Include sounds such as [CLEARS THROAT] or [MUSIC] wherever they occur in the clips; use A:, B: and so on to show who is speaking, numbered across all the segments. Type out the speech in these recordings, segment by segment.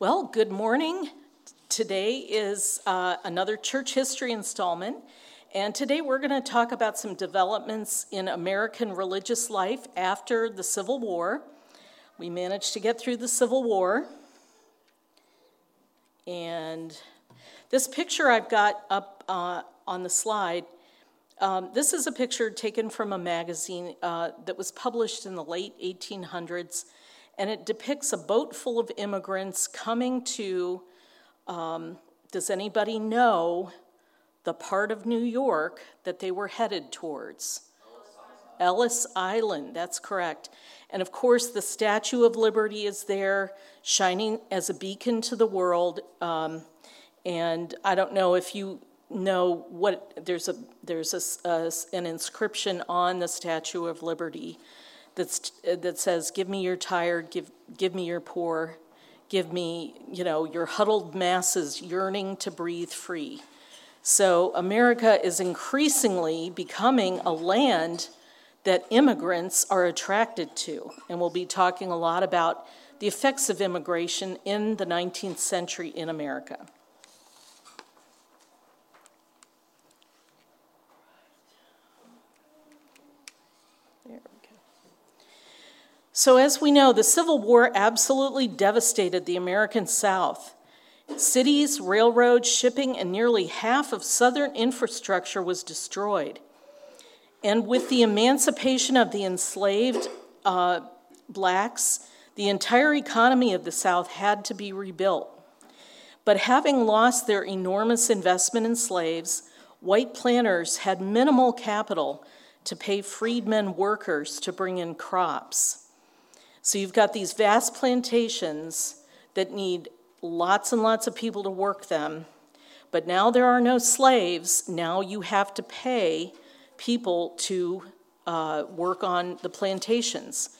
A: Well, good morning. Today is uh, another church history installment, and today we're going to talk about some developments in American religious life after the Civil War. We managed to get through the Civil War, and this picture I've got up uh, on the slide. Um, this is a picture taken from a magazine uh, that was published in the late 1800s and it depicts a boat full of immigrants coming to, um, does anybody know the part of New York that they were headed towards? Ellis Island, that's correct. And of course, the Statue of Liberty is there, shining as a beacon to the world. Um, and I don't know if you know what there's a there's a, a, an inscription on the Statue of Liberty that's, that says, Give me your tired, give, give me your poor, give me, you know, your huddled masses yearning to breathe free. So America is increasingly becoming a land that immigrants are attracted to. And we'll be talking a lot about the effects of immigration in the 19th century in America. So, as we know, the Civil War absolutely devastated the American South. Cities, railroads, shipping, and nearly half of Southern infrastructure was destroyed. And with the emancipation of the enslaved uh, blacks, the entire economy of the South had to be rebuilt. But having lost their enormous investment in slaves, white planters had minimal capital to pay freedmen workers to bring in crops. So you've got these vast plantations that need lots and lots of people to work them. But now there are no slaves. Now you have to pay people to uh, work on the plantations.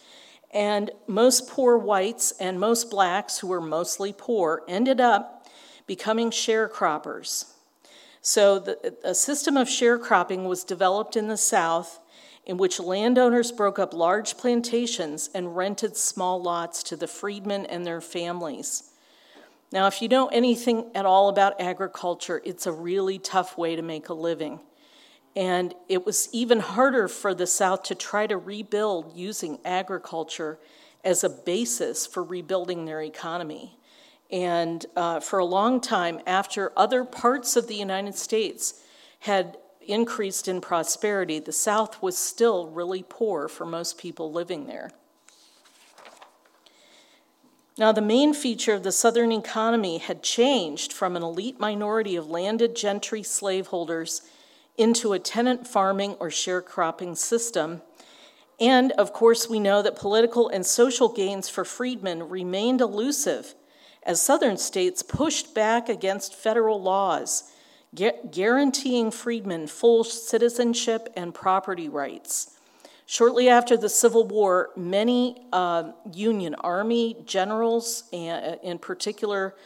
A: And most poor whites and most blacks, who were mostly poor, ended up becoming sharecroppers. So the, a system of sharecropping was developed in the South in which landowners broke up large plantations and rented small lots to the freedmen and their families. Now, if you know anything at all about agriculture, it's a really tough way to make a living. And it was even harder for the South to try to rebuild using agriculture as a basis for rebuilding their economy. And uh, for a long time, after other parts of the United States had increased in prosperity, the South was still really poor for most people living there. Now, the main feature of the Southern economy had changed from an elite minority of landed gentry slaveholders into a tenant farming or sharecropping system. And of course, we know that political and social gains for freedmen remained elusive as Southern states pushed back against federal laws guaranteeing freedmen full citizenship and property rights. Shortly after the Civil War, many uh, Union Army generals, and in particular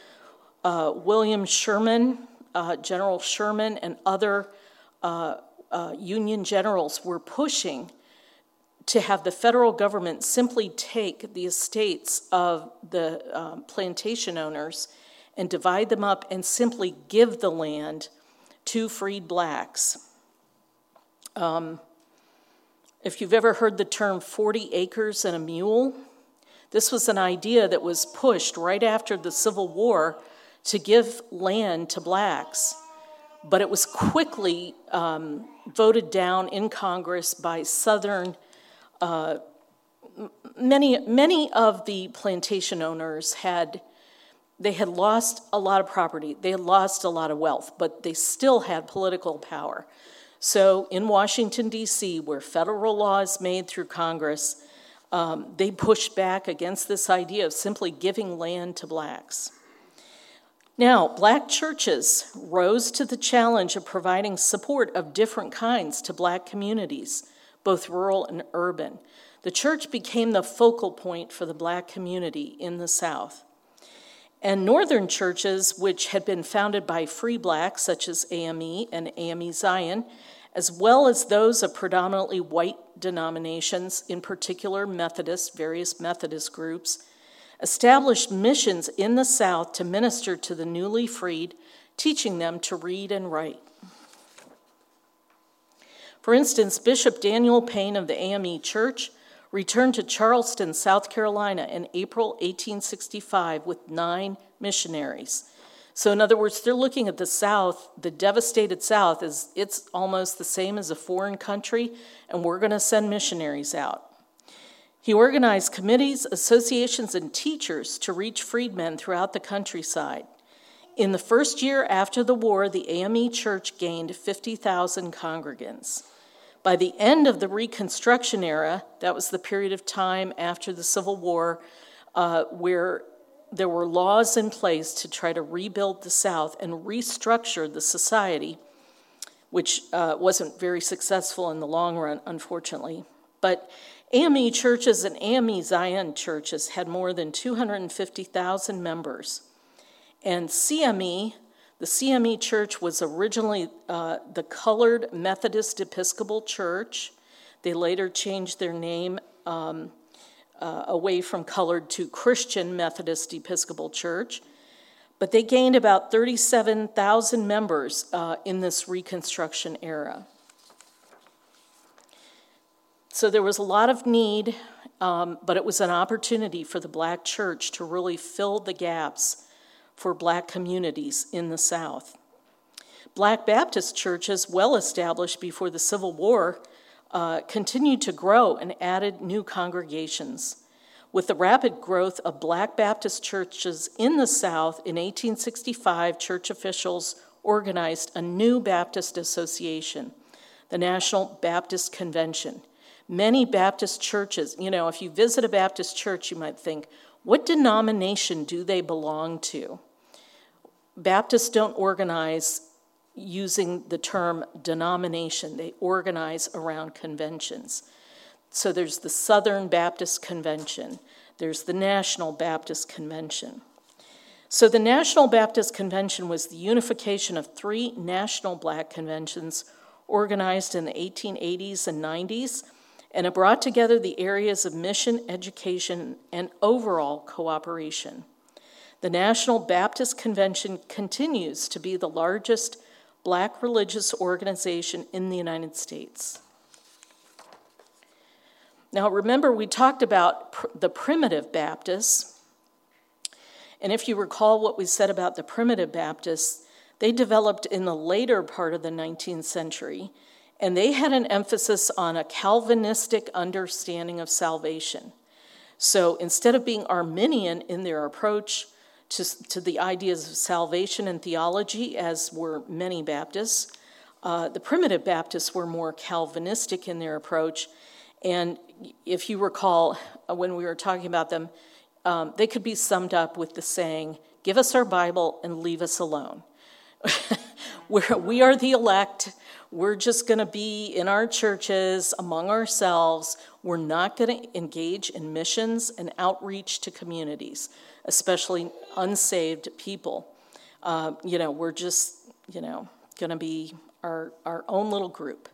A: uh, William Sherman, uh, General Sherman, and other uh, uh, Union generals were pushing to have the federal government simply take the estates of the uh, plantation owners and divide them up and simply give the land to freed blacks. Um, if you've ever heard the term 40 acres and a mule, this was an idea that was pushed right after the Civil War to give land to blacks. But it was quickly um, voted down in Congress by Southern. Uh, many, many of the plantation owners had they had lost a lot of property, they had lost a lot of wealth, but they still had political power. So in Washington, D.C., where federal law is made through Congress, um, they pushed back against this idea of simply giving land to blacks. Now, black churches rose to the challenge of providing support of different kinds to black communities, both rural and urban. The church became the focal point for the black community in the South. And northern churches, which had been founded by free blacks, such as AME and AME Zion, as well as those of predominantly white denominations, in particular Methodist, various Methodist groups, established missions in the South to minister to the newly freed, teaching them to read and write. For instance, Bishop Daniel Payne of the AME Church returned to Charleston, South Carolina in April 1865 with nine missionaries. So, in other words, they're looking at the South, the devastated South, as it's almost the same as a foreign country, and we're going to send missionaries out. He organized committees, associations, and teachers to reach freedmen throughout the countryside. In the first year after the war, the AME Church gained 50,000 congregants. By the end of the Reconstruction era, that was the period of time after the Civil War, uh, where there were laws in place to try to rebuild the South and restructure the society, which uh, wasn't very successful in the long run, unfortunately. But AME churches and AME Zion churches had more than 250,000 members. And CME, the CME church was originally uh, the Colored Methodist Episcopal Church. They later changed their name um, uh, away from colored to Christian Methodist Episcopal Church. But they gained about 37,000 members uh, in this Reconstruction era. So there was a lot of need, um, but it was an opportunity for the black church to really fill the gaps for black communities in the South. Black Baptist churches, well established before the Civil War, uh, continued to grow and added new congregations. With the rapid growth of Black Baptist churches in the South in 1865, church officials organized a new Baptist association, the National Baptist Convention. Many Baptist churches, you know, if you visit a Baptist church, you might think, what denomination do they belong to? Baptists don't organize using the term denomination, they organize around conventions. So there's the Southern Baptist Convention, there's the National Baptist Convention. So the National Baptist Convention was the unification of three national black conventions organized in the 1880s and 90s, and it brought together the areas of mission, education, and overall cooperation. The National Baptist Convention continues to be the largest black religious organization in the United States. Now, remember, we talked about pr- the primitive Baptists. And if you recall what we said about the primitive Baptists, they developed in the later part of the 19th century, and they had an emphasis on a Calvinistic understanding of salvation. So instead of being Arminian in their approach, to, to the ideas of salvation and theology, as were many Baptists. Uh, the primitive Baptists were more Calvinistic in their approach. And if you recall, uh, when we were talking about them, um, they could be summed up with the saying, Give us our Bible and leave us alone. [LAUGHS] We're, we are the elect. We're just going to be in our churches among ourselves. We're not going to engage in missions and outreach to communities especially unsaved people. Uh, you know, we're just, you know, going to be our, our own little group.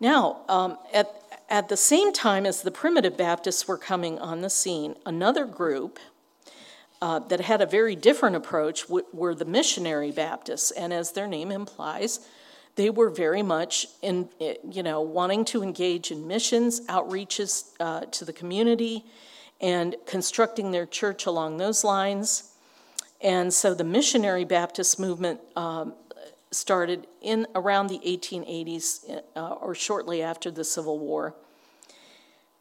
A: Now, um, at, at the same time as the primitive Baptists were coming on the scene, another group uh, that had a very different approach w- were the missionary Baptists. And as their name implies, they were very much in, you know, wanting to engage in missions, outreaches uh, to the community, and constructing their church along those lines. And so the missionary Baptist movement um, started in around the 1880s uh, or shortly after the Civil War.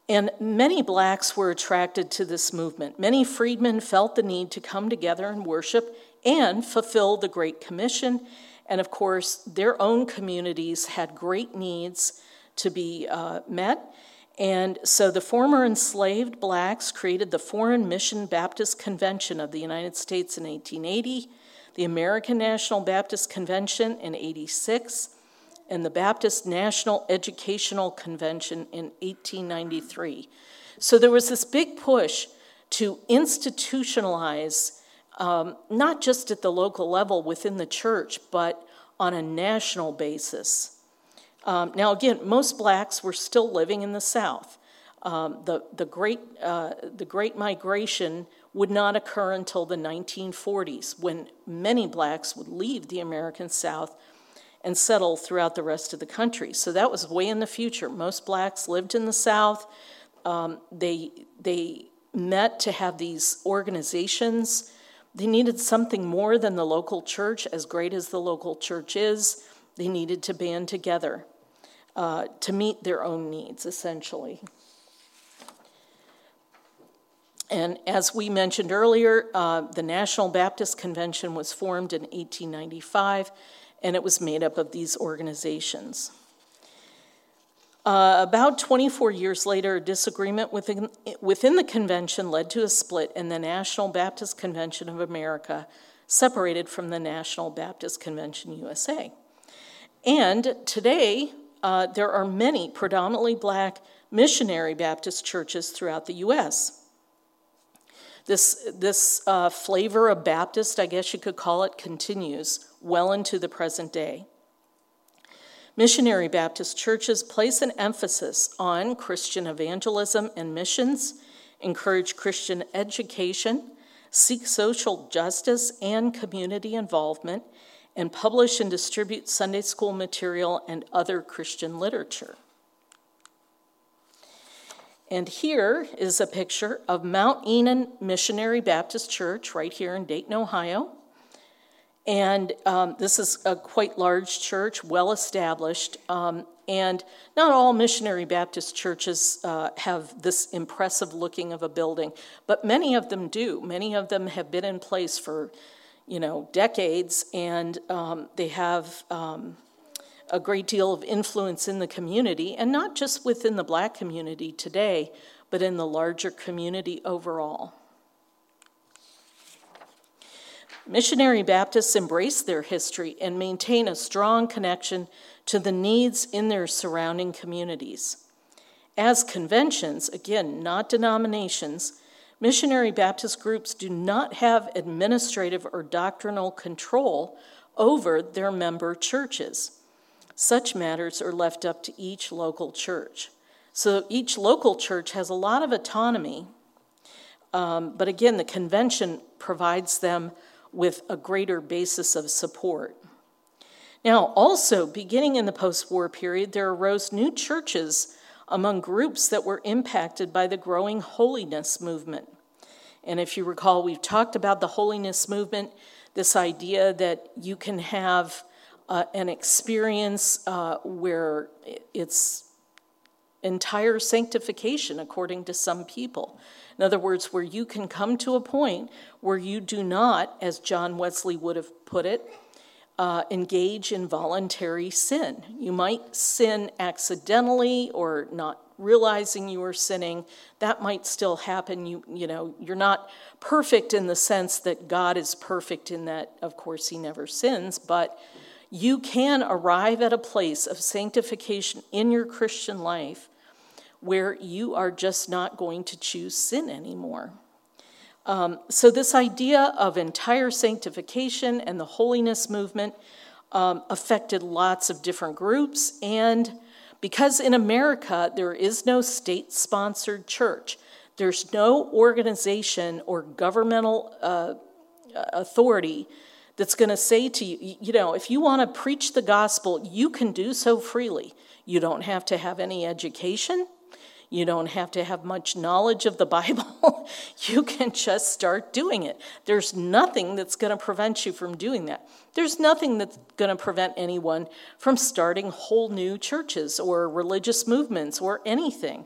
A: And many blacks were attracted to this movement. Many freedmen felt the need to come together and worship and fulfill the Great Commission. And of course, their own communities had great needs to be uh, met. And so the former enslaved blacks created the Foreign Mission Baptist Convention of the United States in 1880, the American National Baptist Convention in 86, and the Baptist National Educational Convention in 1893. So there was this big push to institutionalize, um, not just at the local level within the church, but on a national basis. Um, now, again, most blacks were still living in the South. Um, the, the, great, uh, the Great Migration would not occur until the 1940s, when many blacks would leave the American South and settle throughout the rest of the country. So that was way in the future. Most blacks lived in the South. Um, they, they met to have these organizations. They needed something more than the local church, as great as the local church is. They needed to band together uh, to meet their own needs, essentially. And as we mentioned earlier, uh, the National Baptist Convention was formed in 1895, and it was made up of these organizations. Uh, about 24 years later, a disagreement within, within the convention led to a split, and the National Baptist Convention of America separated from the National Baptist Convention USA. And today, uh, there are many predominantly black missionary Baptist churches throughout the U.S. This, this uh, flavor of Baptist, I guess you could call it, continues well into the present day. Missionary Baptist churches place an emphasis on Christian evangelism and missions, encourage Christian education, seek social justice and community involvement, and publish and distribute Sunday school material and other Christian literature. And here is a picture of Mount Enon Missionary Baptist Church right here in Dayton, Ohio. And um, this is a quite large church, well established. Um, and not all missionary Baptist churches uh, have this impressive looking of a building, but many of them do. Many of them have been in place for, you know, decades, and um, they have um, a great deal of influence in the community, and not just within the black community today, but in the larger community overall. Missionary Baptists embrace their history and maintain a strong connection to the needs in their surrounding communities. As conventions, again, not denominations, missionary Baptist groups do not have administrative or doctrinal control over their member churches. Such matters are left up to each local church. So each local church has a lot of autonomy, um, but again, the convention provides them with a greater basis of support. Now, also, beginning in the post war period, there arose new churches among groups that were impacted by the growing holiness movement. And if you recall, we've talked about the holiness movement, this idea that you can have uh, an experience uh, where it's entire sanctification, according to some people. In other words, where you can come to a point where you do not, as John Wesley would have put it, uh, engage in voluntary sin. You might sin accidentally or not realizing you are sinning. That might still happen. You, you know, you're not perfect in the sense that God is perfect in that, of course, he never sins, but you can arrive at a place of sanctification in your Christian life where you are just not going to choose sin anymore. Um, so, this idea of entire sanctification and the holiness movement um, affected lots of different groups. And because in America there is no state sponsored church, there's no organization or governmental uh, authority that's going to say to you, you know, if you want to preach the gospel, you can do so freely. You don't have to have any education. You don't have to have much knowledge of the [LAUGHS] Bible. you can just start doing it. There's nothing that's going to prevent you from doing that. There's nothing that's going to prevent anyone from starting whole new churches or religious movements or anything.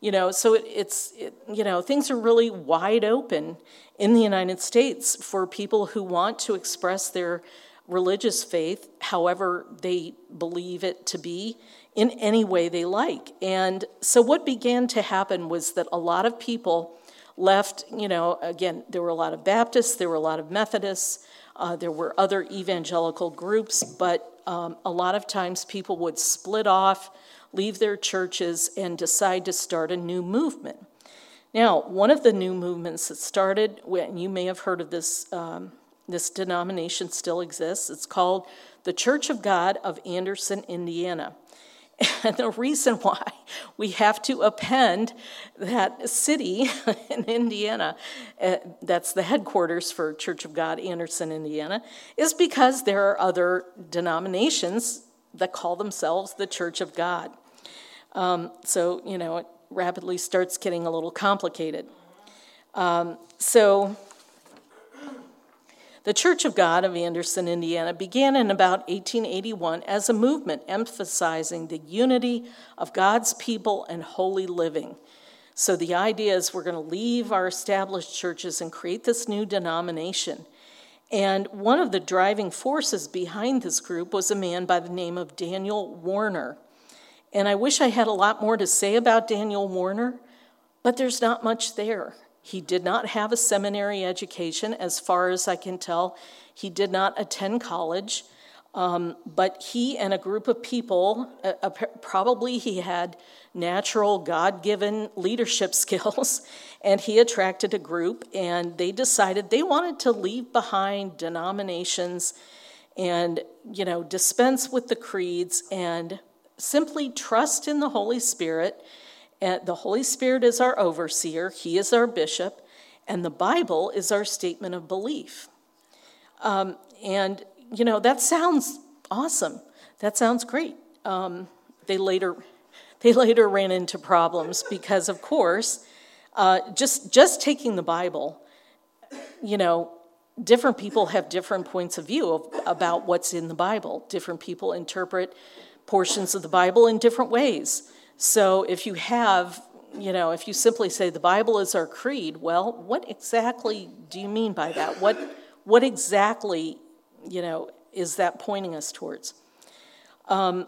A: You know, so it, it's, it, you know, things are really wide open in the United States for people who want to express their religious faith however they believe it to be in any way they like. And so what began to happen was that a lot of people left, you know, again, there were a lot of Baptists, there were a lot of Methodists, uh, there were other evangelical groups, but um, a lot of times people would split off leave their churches, and decide to start a new movement. Now, one of the new movements that started, and you may have heard of this, um, this denomination still exists, it's called the Church of God of Anderson, Indiana. [LAUGHS] And the reason [LAUGHS] why we have to append that city [LAUGHS] in Indiana, uh, that's the headquarters for Church of God, Anderson, Indiana, is because there are other denominations that call themselves the Church of God. Um, so, you know, it rapidly starts getting a little complicated. Um, so, the Church of God of Anderson, Indiana began in about 1881 as a movement emphasizing the unity of God's people and holy living. So the idea is we're going to leave our established churches and create this new denomination. And one of the driving forces behind this group was a man by the name of Daniel Warner. And I wish I had a lot more to say about Daniel Warner, but there's not much there. He did not have a seminary education, as far as I can tell. He did not attend college, um, but he and a group of people, uh, uh, probably he had natural, God given leadership [LAUGHS] skills, and he attracted a group, and they decided they wanted to leave behind denominations and, you know, dispense with the creeds and simply trust in the Holy Spirit and the Holy Spirit is our overseer, He is our bishop, and the Bible is our statement of belief. Um, and, you know, that sounds awesome. That sounds great. Um, they later [LAUGHS] they later ran into problems because, of course, uh, just just taking the Bible, you know, different people have different points of view of, about what's in the Bible. Different people interpret portions of the Bible in different ways. So if you have, you know, if you simply say the Bible is our creed, well, what exactly do you mean by that? What, what exactly, you know, is that pointing us towards? Um,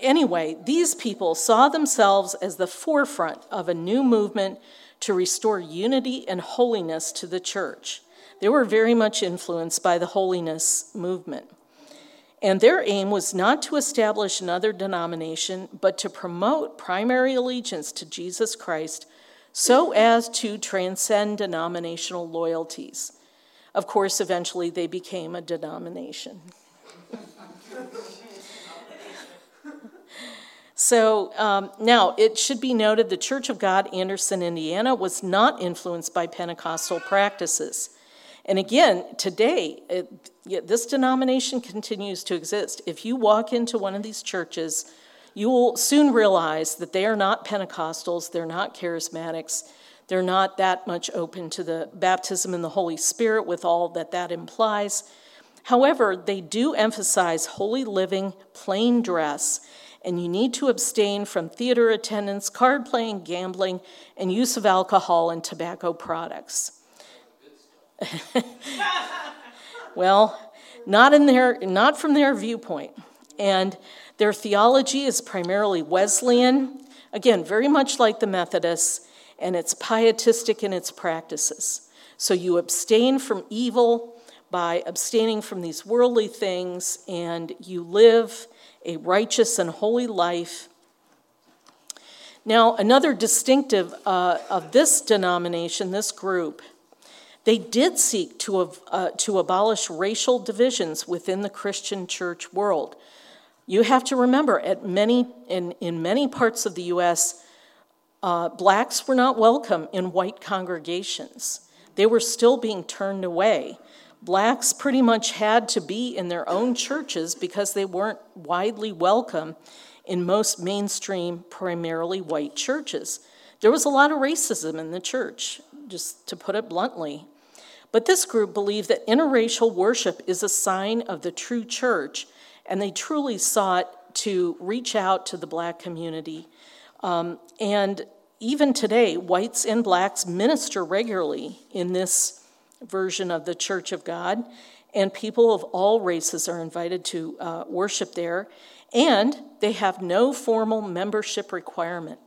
A: anyway, these people saw themselves as the forefront of a new movement to restore unity and holiness to the church. They were very much influenced by the holiness movement. And their aim was not to establish another denomination, but to promote primary allegiance to Jesus Christ so as to transcend denominational loyalties. Of course, eventually they became a denomination. so um, now it should be noted the Church of God, Anderson, Indiana, was not influenced by Pentecostal practices. And again, today, it, this denomination continues to exist. If you walk into one of these churches, you will soon realize that they are not Pentecostals, they're not charismatics, they're not that much open to the baptism in the Holy Spirit with all that that implies. However, they do emphasize holy living, plain dress, and you need to abstain from theater attendance, card playing, gambling, and use of alcohol and tobacco products. [LAUGHS] well, not in their not from their viewpoint. And their theology is primarily Wesleyan, again, very much like the Methodists, and it's pietistic in its practices. So you abstain from evil by abstaining from these worldly things, and you live a righteous and holy life. Now, another distinctive uh, of this denomination, this group, they did seek to, uh, to abolish racial divisions within the Christian church world. You have to remember, at many, in, in many parts of the U.S., uh, blacks were not welcome in white congregations. They were still being turned away. Blacks pretty much had to be in their own churches because they weren't widely welcome in most mainstream, primarily white churches. There was a lot of racism in the church, just to put it bluntly. But this group believed that interracial worship is a sign of the true church, and they truly sought to reach out to the black community. Um, and even today, whites and blacks minister regularly in this version of the Church of God, and people of all races are invited to uh, worship there, and they have no formal membership requirement.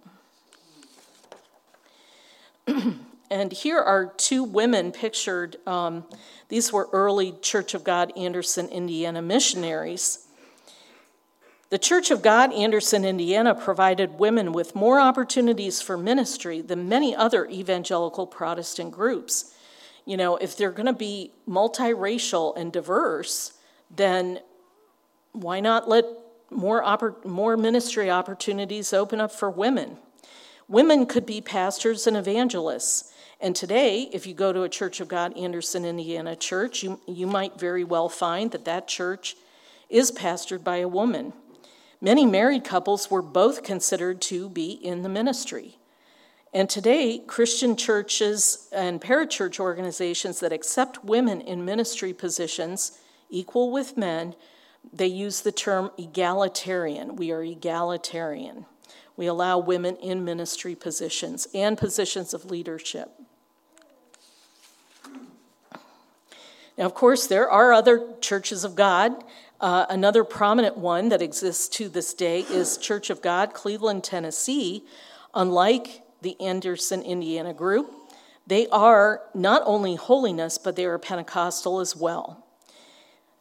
A: [CLEARS THROAT] And here are two women pictured. Um, these were early Church of God Anderson, Indiana missionaries. The Church of God Anderson, Indiana provided women with more opportunities for ministry than many other evangelical Protestant groups. You know, if they're going to be multiracial and diverse, then why not let more, oppor- more ministry opportunities open up for women. Women could be pastors and evangelists. And today, if you go to a Church of God, Anderson, Indiana church, you, you might very well find that that church is pastored by a woman. Many married couples were both considered to be in the ministry. And today, Christian churches and parachurch organizations that accept women in ministry positions equal with men, they use the term egalitarian. We are egalitarian. We allow women in ministry positions and positions of leadership. Now, of course, there are other churches of God. Uh, another prominent one that exists to this day is Church of God, Cleveland, Tennessee. Unlike the Anderson, Indiana group, they are not only holiness, but they are Pentecostal as well.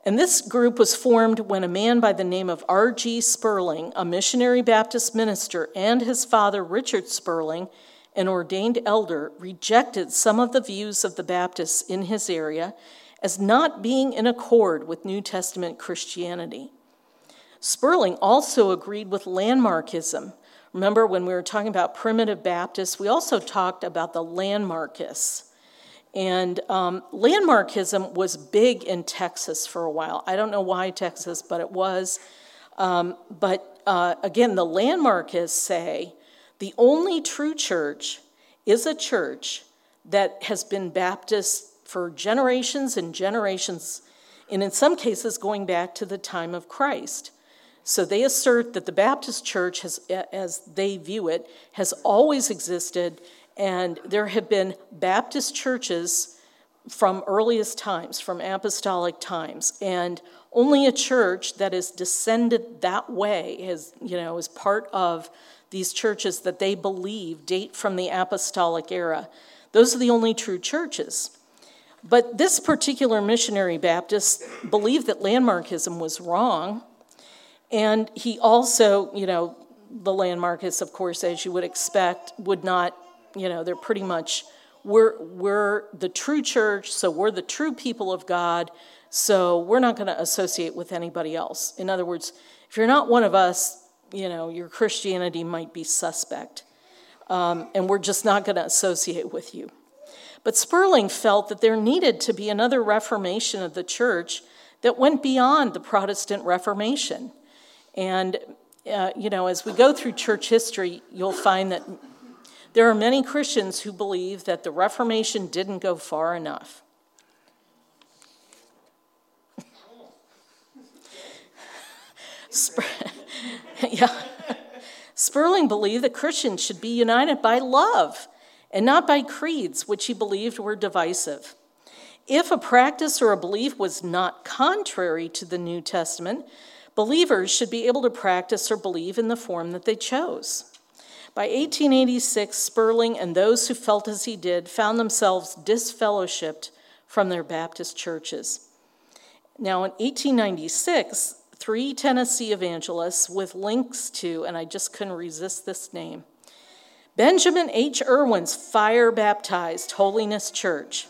A: And this group was formed when a man by the name of R.G. Spurling, a missionary Baptist minister, and his father, Richard Spurling, an ordained elder, rejected some of the views of the Baptists in his area as not being in accord with New Testament Christianity. Spurling also agreed with landmarkism. Remember, when we were talking about primitive Baptists, we also talked about the landmarkists. And um, landmarkism was big in Texas for a while. I don't know why Texas, but it was. Um, but uh, again, the landmarkists say the only true church is a church that has been Baptist for generations and generations, and in some cases going back to the time of Christ. So they assert that the Baptist church, has, as they view it, has always existed, and there have been Baptist churches from earliest times, from apostolic times, and only a church that is descended that way is, you know, is part of these churches that they believe date from the apostolic era. Those are the only true churches. But this particular missionary Baptist believed that landmarkism was wrong. And he also, you know, the landmarkists, of course, as you would expect, would not, you know, they're pretty much, we're, we're the true church, so we're the true people of God, so we're not going to associate with anybody else. In other words, if you're not one of us, you know, your Christianity might be suspect. Um, and we're just not going to associate with you. But Spurling felt that there needed to be another reformation of the church that went beyond the Protestant Reformation. And, uh, you know, as we go through church history, you'll find that there are many Christians who believe that the Reformation didn't go far enough. [LAUGHS] yeah. Spurling believed that Christians should be united by love and not by creeds which he believed were divisive. If a practice or a belief was not contrary to the New Testament, believers should be able to practice or believe in the form that they chose. By 1886, Spurling and those who felt as he did found themselves disfellowshipped from their Baptist churches. Now, in 1896, three Tennessee evangelists with links to, and I just couldn't resist this name, Benjamin H. Irwin's fire baptized Holiness Church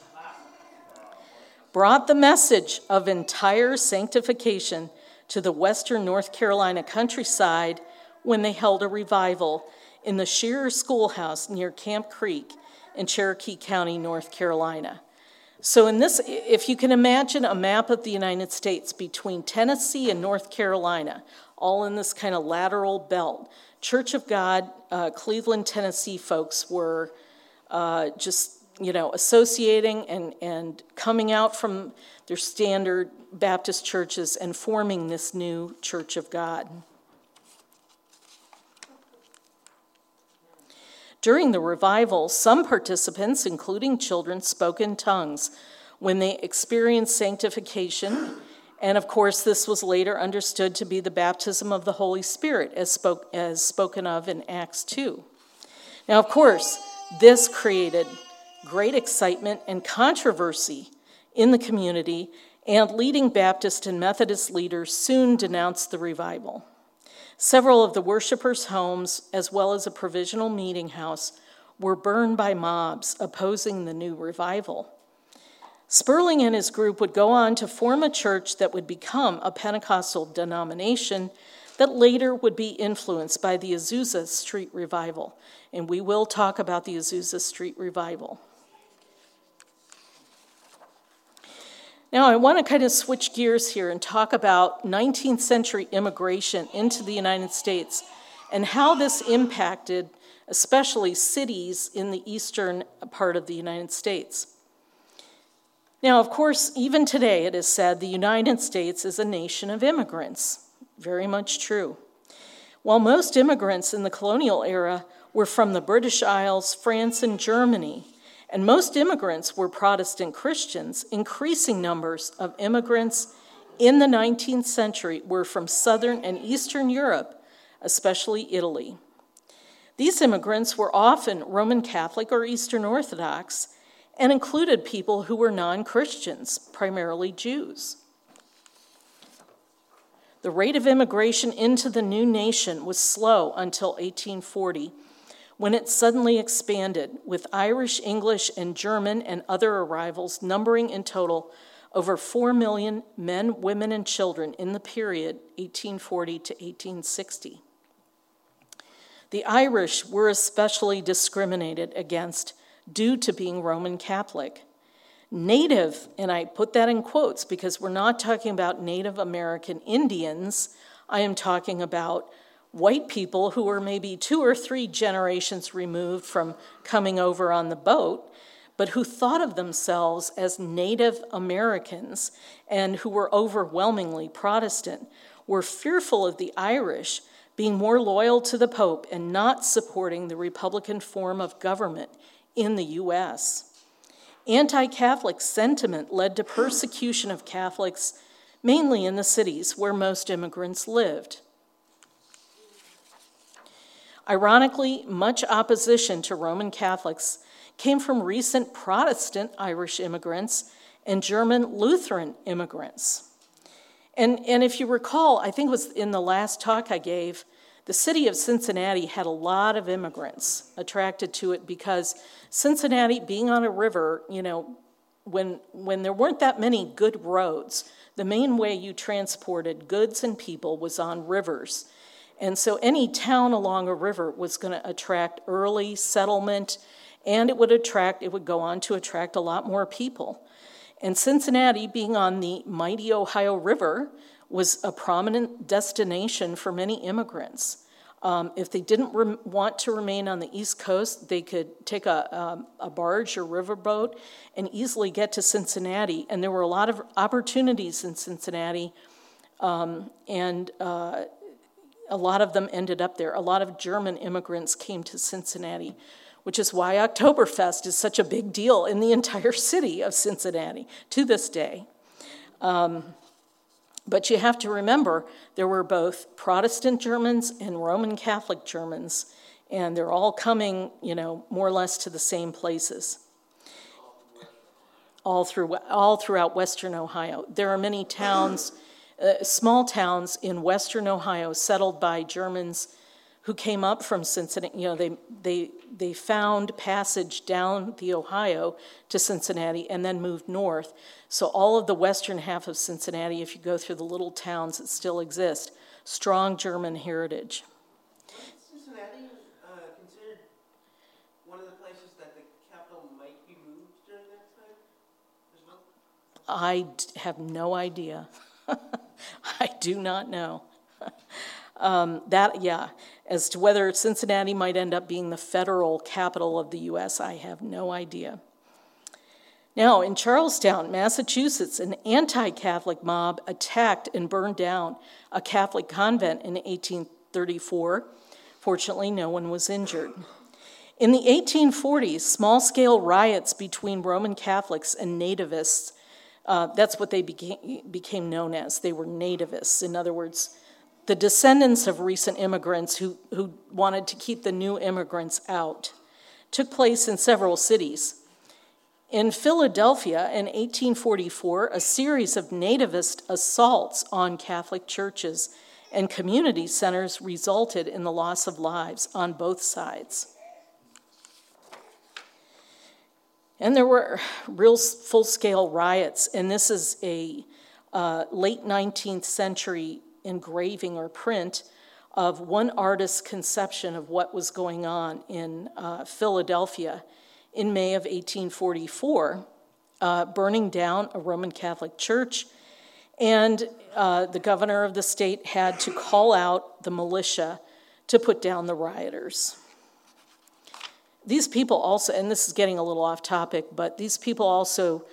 A: brought the message of entire sanctification to the western North Carolina countryside when they held a revival in the Shearer Schoolhouse near Camp Creek in Cherokee County, North Carolina. So, in this, if you can imagine a map of the United States between Tennessee and North Carolina, all in this kind of lateral belt, Church of God, uh, Cleveland, Tennessee folks were uh, just, you know, associating and, and coming out from their standard Baptist churches and forming this new Church of God. During the revival, some participants, including children, spoke in tongues when they experienced sanctification and of course, this was later understood to be the baptism of the Holy Spirit, as, spoke, as spoken of in Acts 2. Now, of course, this created great excitement and controversy in the community, and leading Baptist and Methodist leaders soon denounced the revival. Several of the worshippers' homes, as well as a provisional meeting house, were burned by mobs opposing the new revival. Spurling and his group would go on to form a church that would become a Pentecostal denomination that later would be influenced by the Azusa Street Revival. And we will talk about the Azusa Street Revival. Now, I want to kind of switch gears here and talk about 19th century immigration into the United States and how this impacted especially cities in the eastern part of the United States. Now, of course, even today it is said the United States is a nation of immigrants. Very much true. While most immigrants in the colonial era were from the British Isles, France, and Germany, and most immigrants were Protestant Christians, increasing numbers of immigrants in the 19th century were from Southern and Eastern Europe, especially Italy. These immigrants were often Roman Catholic or Eastern Orthodox and included people who were non Christians, primarily Jews. The rate of immigration into the new nation was slow until 1840, when it suddenly expanded, with Irish, English, and German and other arrivals numbering in total over 4 million men, women, and children in the period 1840 to 1860. The Irish were especially discriminated against due to being Roman Catholic. Native, and I put that in quotes because we're not talking about Native American Indians, I am talking about white people who were maybe two or three generations removed from coming over on the boat, but who thought of themselves as Native Americans and who were overwhelmingly Protestant, were fearful of the Irish being more loyal to the Pope and not supporting the Republican form of government in the U.S. Anti Catholic sentiment led to persecution of Catholics, mainly in the cities where most immigrants lived. Ironically, much opposition to Roman Catholics came from recent Protestant Irish immigrants and German Lutheran immigrants. And, and if you recall, I think it was in the last talk I gave, the city of Cincinnati had a lot of immigrants attracted to it because Cincinnati, being on a river, you know, when, when there weren't that many good roads, the main way you transported goods and people was on rivers. And so any town along a river was going to attract early settlement and it would attract, it would go on to attract a lot more people. And Cincinnati, being on the mighty Ohio River, was a prominent destination for many immigrants. Um, if they didn't want to remain on the East Coast, they could take a, um, a barge or riverboat and easily get to Cincinnati. And there were a lot of opportunities in Cincinnati, um, and uh, a lot of them ended up there. A lot of German immigrants came to Cincinnati which is why Oktoberfest is such a big deal in the entire [LAUGHS] city of Cincinnati to this day. Um, but you have to remember there were both Protestant Germans and Roman Catholic Germans, and they're all coming, you know, more or less to the same places. All, through, all throughout Western Ohio. There are many towns, uh, small towns in Western Ohio settled by Germans who came up from Cincinnati. You know, they, they, they found passage down the Ohio to Cincinnati and then moved north. So, all of the western half of Cincinnati, if you go through the little towns that still exist, strong German heritage.
B: Cincinnati uh, considered one of the places that the capital might be moved during that time well?
A: I have no idea. [LAUGHS] I do not know. [LAUGHS] Um, that, yeah, as to whether Cincinnati might end up being the federal capital of the U.S., I have no idea. Now, in Charlestown, Massachusetts, an anti Catholic mob attacked and burned down a Catholic convent in 1834. Fortunately, no one was injured. In the 1840s, small scale riots between Roman Catholics and nativists, uh, that's what they became, became known as. They were nativists. In other words, the descendants of recent immigrants who, who wanted to keep the new immigrants out, took place in several cities. In Philadelphia in 1844, a series of nativist assaults on Catholic churches and community centers resulted in the loss of lives on both sides. And there were real full scale riots, and this is a uh, late 19th century engraving or print of one artist's conception of what was going on in uh, Philadelphia in May of 1844, uh, burning down a Roman Catholic church. And uh, the governor of the state had to call out the militia to put down the rioters. These people also, and this is getting a little off topic, but these people also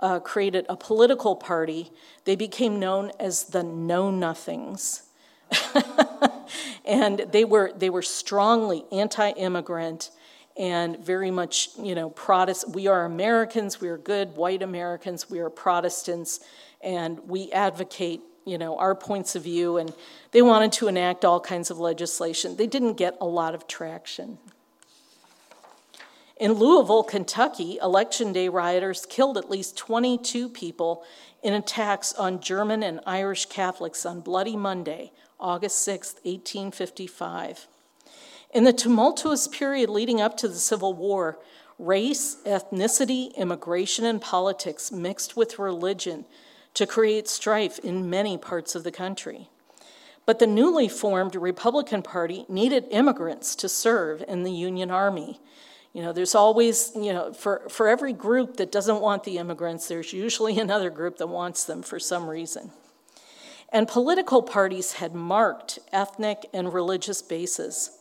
A: uh, created a political party. They became known as the Know Nothings. [LAUGHS] and they were, they were strongly anti immigrant and very much, you know, Protestant. We are Americans, we are good white Americans, we are Protestants, and we advocate, you know, our points of view. And they wanted to enact all kinds of legislation. They didn't get a lot of traction. In Louisville, Kentucky, Election Day rioters killed at least 22 people in attacks on German and Irish Catholics on Bloody Monday, August 6, 1855. In the tumultuous period leading up to the Civil War, race, ethnicity, immigration, and politics mixed with religion to create strife in many parts of the country. But the newly formed Republican Party needed immigrants to serve in the Union Army you know, there's always, you know, for, for every group that doesn't want the immigrants, there's usually [LAUGHS] another group that wants them for some reason. And political parties had marked ethnic and religious bases.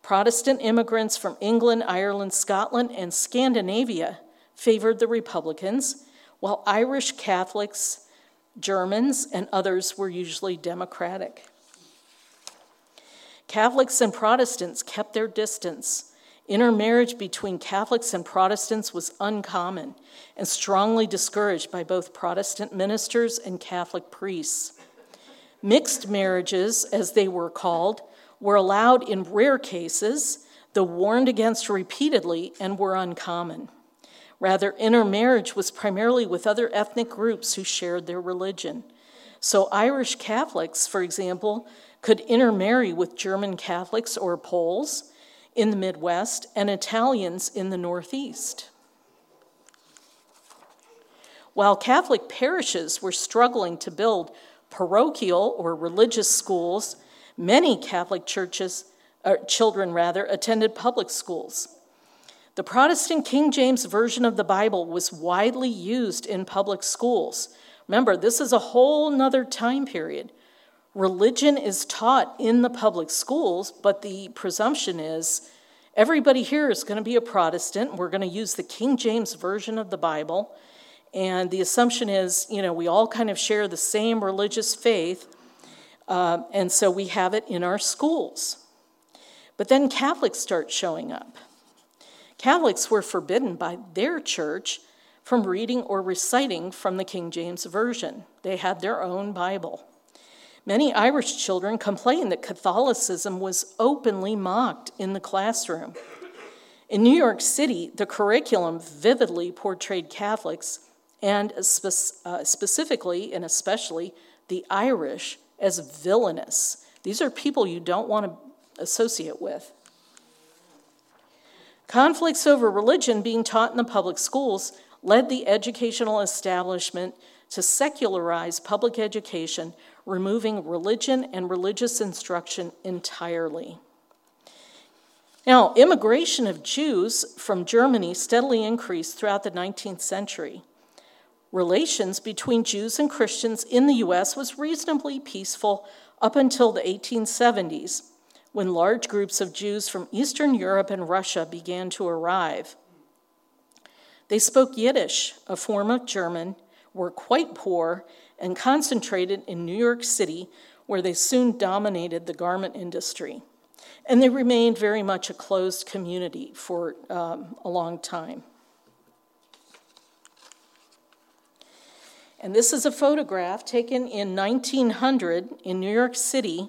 A: Protestant immigrants from England, Ireland, Scotland, and Scandinavia favored the Republicans, while Irish Catholics, Germans, and others were usually Democratic. Catholics and Protestants kept their distance Intermarriage between Catholics and Protestants was uncommon and strongly discouraged by both Protestant ministers and Catholic priests. Mixed marriages, as they were called, were allowed in rare cases, though warned against repeatedly, and were uncommon. Rather, intermarriage was primarily with other ethnic groups who shared their religion. So, Irish Catholics, for example, could intermarry with German Catholics or Poles in the Midwest and Italians in the Northeast. While Catholic parishes were struggling to build parochial or religious schools, many Catholic churches, children rather, attended public schools. The Protestant King James Version of the Bible was widely used in public schools. Remember, this is a whole nother time period religion is taught in the public schools, but the presumption is everybody here is going to be a Protestant. We're going to use the King James Version of the Bible. And the assumption is, you know, we all kind of share the same religious faith. Uh, and so we have it in our schools. But then Catholics start showing up. Catholics were forbidden by their church from reading or reciting from the King James Version, they had their own Bible. Many Irish children complained that Catholicism was openly mocked in the classroom. In New York City, the curriculum vividly portrayed Catholics and spe- uh, specifically and especially the Irish as villainous. These are people you don't want to associate with. Conflicts over religion being taught in the public schools led the educational establishment to secularize public education removing religion and religious instruction entirely. Now, immigration of Jews from Germany steadily increased throughout the 19th century. Relations between Jews and Christians in the U.S. was reasonably peaceful up until the 1870s, when large groups of Jews from Eastern Europe and Russia began to arrive. They spoke Yiddish, a form of German, were quite poor, and concentrated in New York City, where they soon dominated the garment industry. And they remained very much a closed community for um, a long time. And this is a photograph taken in 1900 in New York City.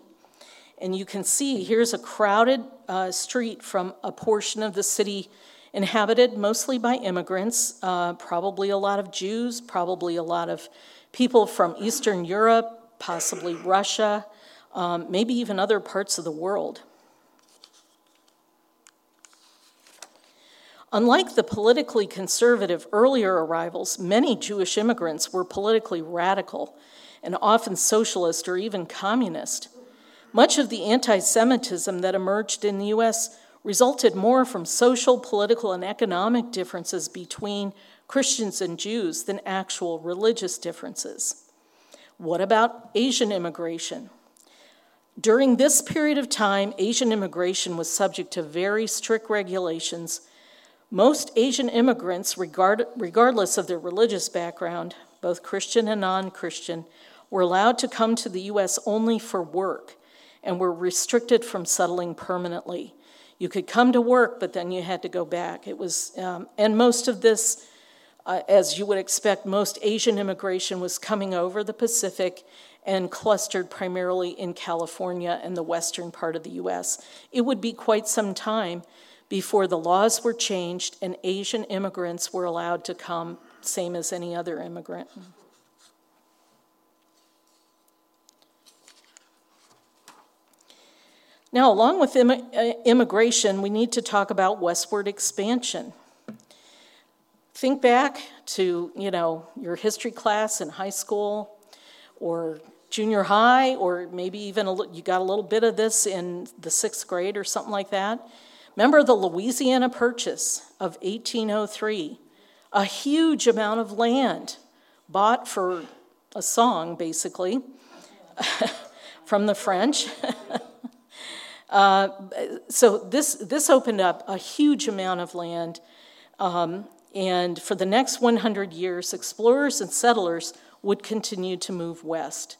A: And you can see here's a crowded uh, street from a portion of the city inhabited mostly by immigrants, uh, probably a lot of Jews, probably a lot of people from Eastern Europe, possibly Russia, um, maybe even other parts of the world. Unlike the politically conservative earlier arrivals, many Jewish immigrants were politically radical and often socialist or even communist. Much of the anti Semitism that emerged in the US resulted more from social, political, and economic differences between Christians and Jews than actual religious differences. What about Asian immigration? During this period of time, Asian immigration was subject to very strict regulations. Most Asian immigrants, regard, regardless of their religious background, both Christian and non Christian, were allowed to come to the U.S. only for work and were restricted from settling permanently. You could come to work, but then you had to go back. It was, um, and most of this uh, as you would expect, most Asian immigration was coming over the Pacific and clustered primarily in California and the western part of the US. It would be quite some time before the laws were changed and Asian immigrants were allowed to come, same as any other immigrant. Now, along with Im- uh, immigration, we need to talk about westward expansion. Think back to, you know, your history class in high school or junior high, or maybe even a, you got a little bit of this in the sixth grade or something like that. Remember the Louisiana Purchase of 1803? A huge amount of land bought for a song, basically, [LAUGHS] from the French. [LAUGHS] uh, so this, this opened up a huge amount of land um, and for the next 100 years, explorers and settlers would continue to move west.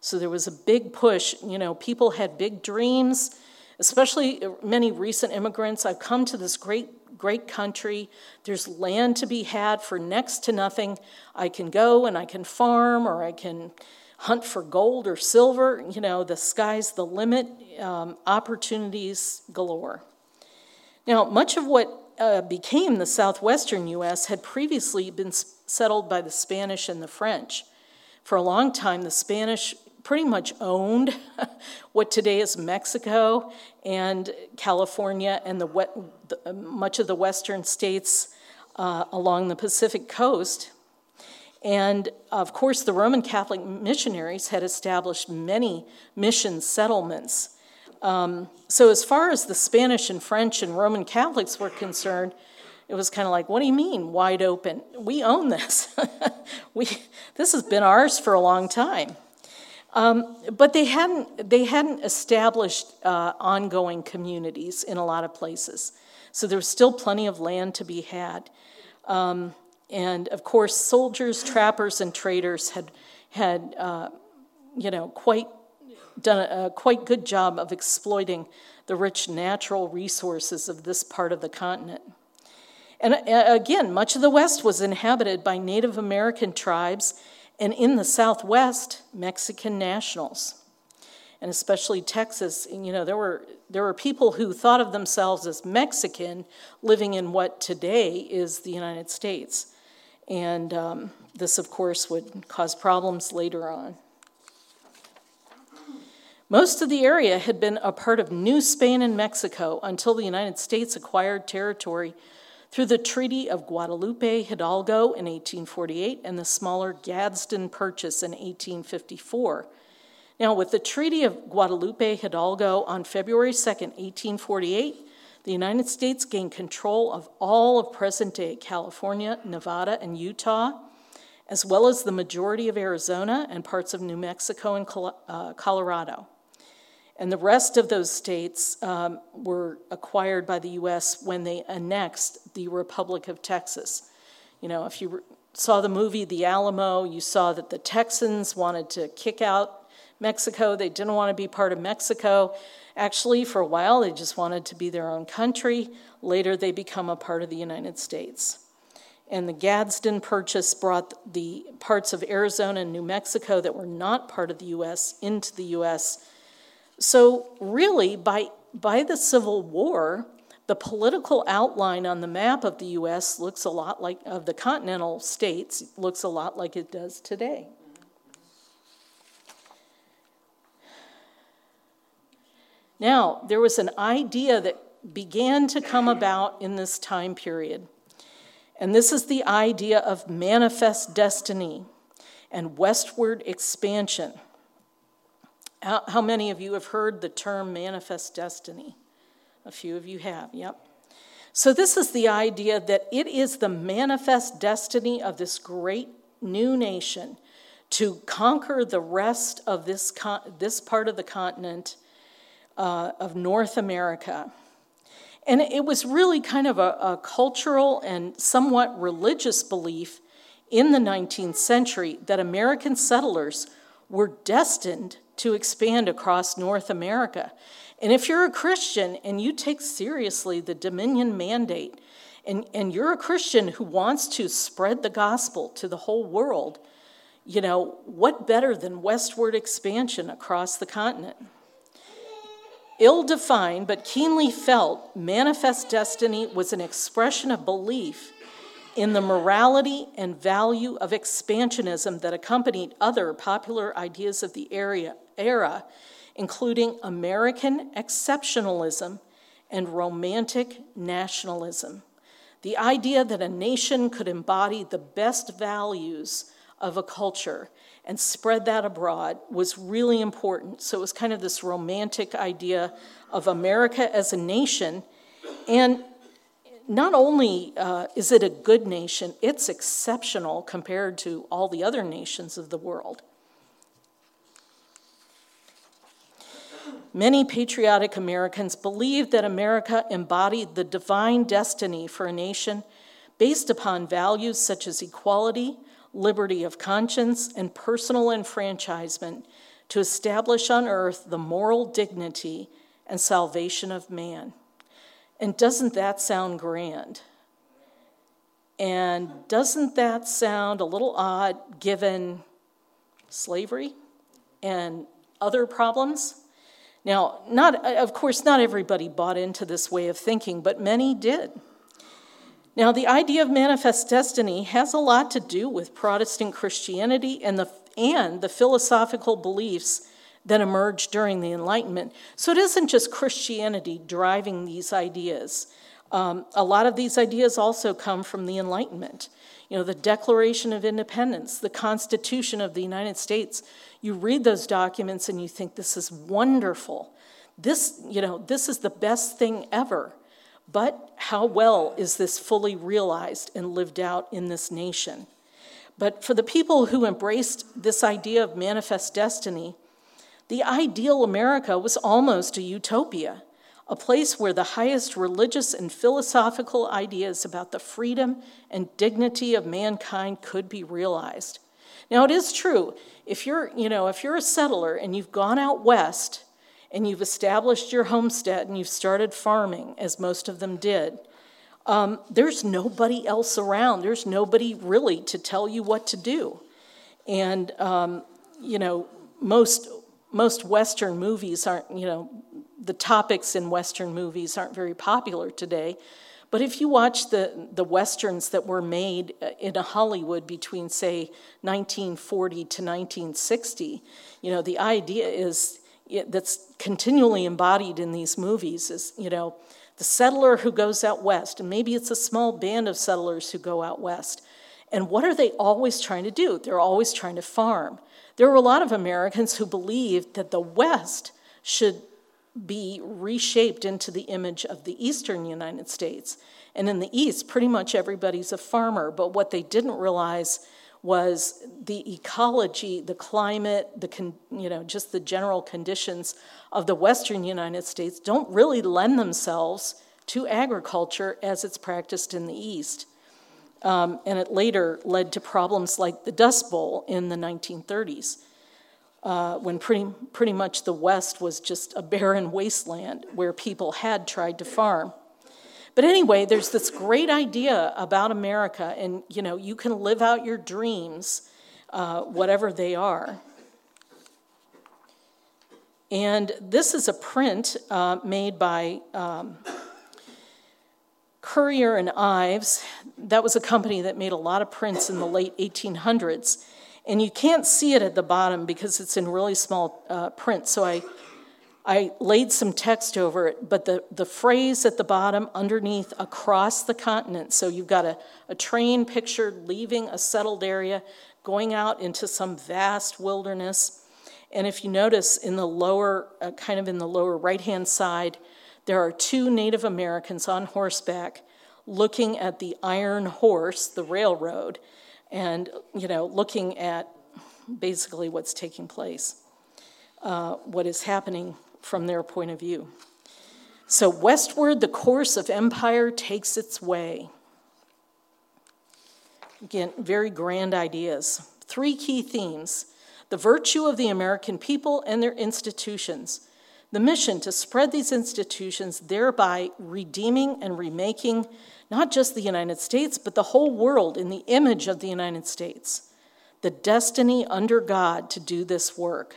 A: So there was a big push. You know, people had big dreams, especially many recent immigrants. I've come to this great, great country. There's land to be had for next to nothing. I can go and I can farm or I can hunt for gold or silver. You know, the sky's the limit, um, opportunities galore. Now, much of what uh, became the southwestern U.S. had previously been settled by the Spanish and the French. For a long time, the Spanish pretty much owned [LAUGHS] what today is Mexico and California and the, the much of the western states uh, along the Pacific coast. And of course, the Roman Catholic missionaries had established many mission settlements um, so, as far as the Spanish and French and Roman Catholics were concerned, it was kind of like, what do you mean, wide open? We own this. [LAUGHS] we, this has been ours for a long time. Um, but they hadn't, they hadn't established uh, ongoing communities in a lot of places. So there was still plenty of land to be had. Um, and of course, soldiers, trappers, and traders had, had uh, you know, quite done a quite good job of exploiting the rich natural resources of this part of the continent. And uh, again, much of the West was inhabited by Native American tribes, and in the Southwest, Mexican nationals. And especially Texas, you know, there were, there were people who thought of themselves as Mexican living in what today is the United States. And um, this, of course, would cause problems later on. Most of the area had been a part of New Spain and Mexico until the United States acquired territory through the Treaty of Guadalupe Hidalgo in 1848 and the smaller Gadsden Purchase in 1854. Now, with the Treaty of Guadalupe Hidalgo on February 2, 1848, the United States gained control of all of present day California, Nevada, and Utah, as well as the majority of Arizona and parts of New Mexico and uh, Colorado. And the rest of those states um, were acquired by the US when they annexed the Republic of Texas. You know, if you re- saw the movie The Alamo, you saw that the Texans wanted to kick out Mexico. They didn't want to be part of Mexico. Actually, for a while, they just wanted to be their own country. Later, they become a part of the United States. And the Gadsden Purchase brought the parts of Arizona and New Mexico that were not part of the U.S. into the U.S so, really, by, by the Civil War, the political outline on the map of the US looks a lot like, of the continental states, looks a lot like it does today. Now, there was an idea that began to come about in this time period. And this is the idea of manifest destiny and westward expansion. How, many of you have heard the term manifest destiny? A few of you have, yep. So, this is the idea that it is the manifest destiny of this great new nation to conquer the rest of this, con- this part of the continent uh, of North America. And it was really kind of a, a cultural and somewhat religious belief in the 19th century that American settlers were destined to expand across North America. And if you're a Christian and you take seriously the Dominion Mandate, and, and you're a Christian who wants to spread the gospel to the whole world, you know, what better than westward expansion across the continent? Ill defined but keenly felt, manifest destiny was an expression of belief in the morality and value of expansionism that accompanied other popular ideas of the area, era, including American exceptionalism and romantic nationalism. The idea that a nation could embody the best values of a culture and spread that abroad was really important. So it was kind of this romantic idea of America as a nation. And not only uh, is it a good nation, it's exceptional compared to all the other nations of the world. Many patriotic Americans believed that America embodied the divine destiny for a nation based upon values such as equality, liberty of conscience, and personal enfranchisement to establish on earth the moral dignity and salvation of man. And doesn't that sound grand? And doesn't that sound a little odd given slavery and other problems? Now, not, of course, not everybody bought into this way of thinking, but many did. Now, the idea of manifest destiny has a lot to do with Protestant Christianity and the, and the philosophical beliefs that emerged during the Enlightenment. So it isn't just Christianity driving these ideas. Um, a lot of these ideas also come from the Enlightenment. You know, the Declaration of Independence, the Constitution of the United States. You read those documents and you think this is wonderful. This, you know, this is the best thing ever. But how well is this fully realized and lived out in this nation? But for the people who embraced this idea of manifest destiny, the ideal America was almost a utopia, a place where the highest religious and philosophical ideas about the freedom and dignity of mankind could be realized. Now it is true, if you're, you know, if you're a settler and you've gone out west, and you've established your homestead and you've started farming, as most of them did, um, there's nobody else around. There's nobody really to tell you what to do. And, um, you know, most, most Western movies aren't, you know, the topics in Western movies aren't very popular today. But if you watch the, the Westerns that were made uh, in Hollywood between, say, 1940 to 1960, you know, the idea is that's continually embodied in these movies is, you know, the settler who goes out west, and maybe it's a small band of settlers who go out west. And what are they always trying to do? They're always trying to farm. There were a lot of Americans who believed that the West should be reshaped into the image of the eastern United States. And in the East, pretty much everybody's a farmer. But what they didn't realize was the ecology, the climate, the con, you know, just the general conditions of the western United States don't really lend themselves to agriculture as it's practiced in the East. Um, and it later led to problems like the Dust Bowl in the 1930s, uh, when pretty, pretty much the West was just a barren wasteland where people had tried to farm. But anyway, there's this great idea about America, and you know, you can live out your dreams, uh, whatever they are. And this is a print uh, made by um, Currier and Ives. That was a company that made a lot of prints in the late 1800s. And you can't see it at the bottom because it's in really small uh, print. So I I laid some text over it, but the, the phrase at the bottom underneath across the continent. So you've got a, a train pictured leaving a settled area, going out into some vast wilderness. And if you notice in the lower, uh, kind of in the lower right hand side, there are two Native Americans on horseback looking at the iron horse, the railroad, and, you know, looking at basically what's taking place, uh, what is happening from their point of view. So, westward, the course of empire takes its way. Again, very grand ideas. Three key themes the virtue of the American people and their institutions, the mission to spread these institutions, thereby redeeming and remaking not just the United States, but the whole world in the image of the United States, the destiny under God to do this work.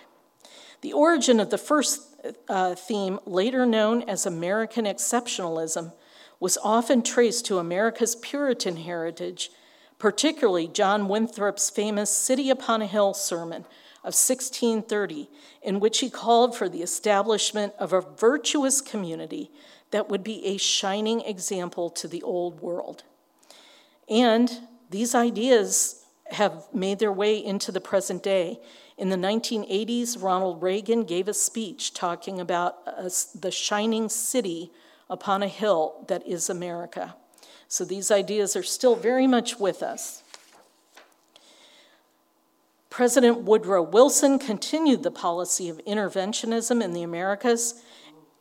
A: The origin of the first uh, theme, later known as American exceptionalism, was often traced to America's Puritan heritage, particularly John Winthrop's famous City Upon a Hill sermon of 1630, in which he called for the establishment of a virtuous community that would be a shining example to the old world. And these ideas have made their way into the present day. In the 1980s, Ronald Reagan gave a speech talking about uh, the shining city upon a hill that is America. So these ideas are still very much with us. President Woodrow Wilson continued the policy of interventionism in the Americas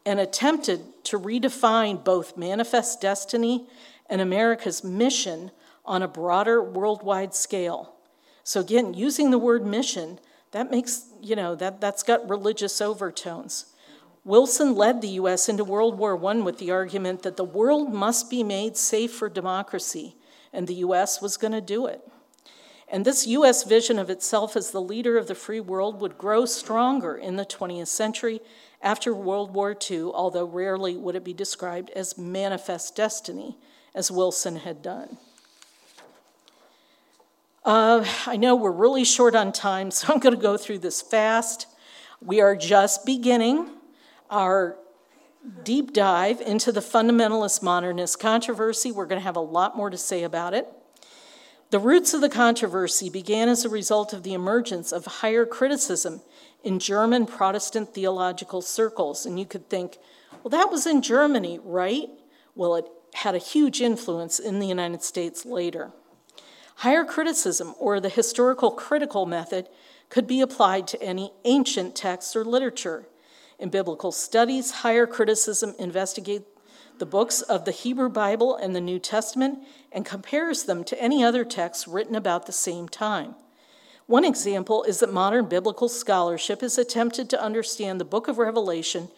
A: and attempted to redefine both manifest destiny and America's mission on a broader worldwide scale. So, again, using the word mission, that makes, you know, that, that's got religious overtones. Wilson led the U.S. into World War I with the argument that the world must be made safe for democracy, and the U.S. was going to do it. And this U.S. vision of itself as the leader of the free world would grow stronger in the 20th century after World War II, although rarely would it be described as manifest destiny, as Wilson had done. Uh, I know we're really short on time, [LAUGHS] so I'm going to go through this fast. We are just beginning our deep dive into the fundamentalist modernist controversy. We're going to have a lot more to say about it. The roots of the controversy began as a result of the emergence of higher criticism in German Protestant theological circles. And you could think, well, that was in Germany, right? Well, it had a huge influence in the United States later. Higher criticism, or the historical critical method, could be applied to any ancient text or literature. In biblical studies, higher criticism investigates the books of the Hebrew Bible and the New Testament and compares them to any other texts written about the same time. One example is that modern biblical scholarship has attempted to understand the book of Revelation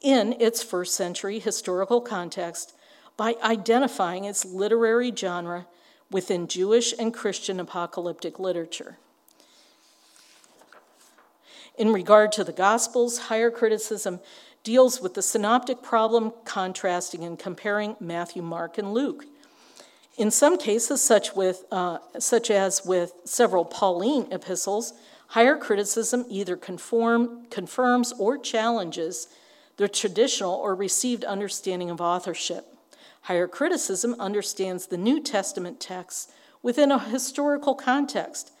A: in its first century historical context by identifying its literary genre within Jewish and Christian apocalyptic literature. In regard to the Gospels, higher criticism deals with the synoptic problem, contrasting and comparing Matthew, Mark, and Luke. In some cases, such, with, uh, such as with several Pauline epistles, higher criticism either conform, confirms or challenges the traditional or received understanding of authorship. Higher criticism understands the New Testament texts within a historical context.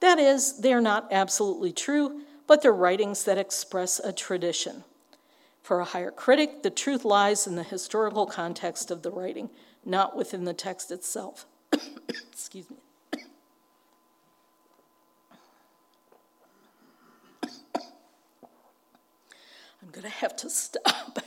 A: That is, they are not absolutely true, but they're writings that express a tradition. For a higher critic, the truth lies in the historical context of the writing, not within the text itself. [COUGHS] Excuse me. [COUGHS] I'm going to have to stop.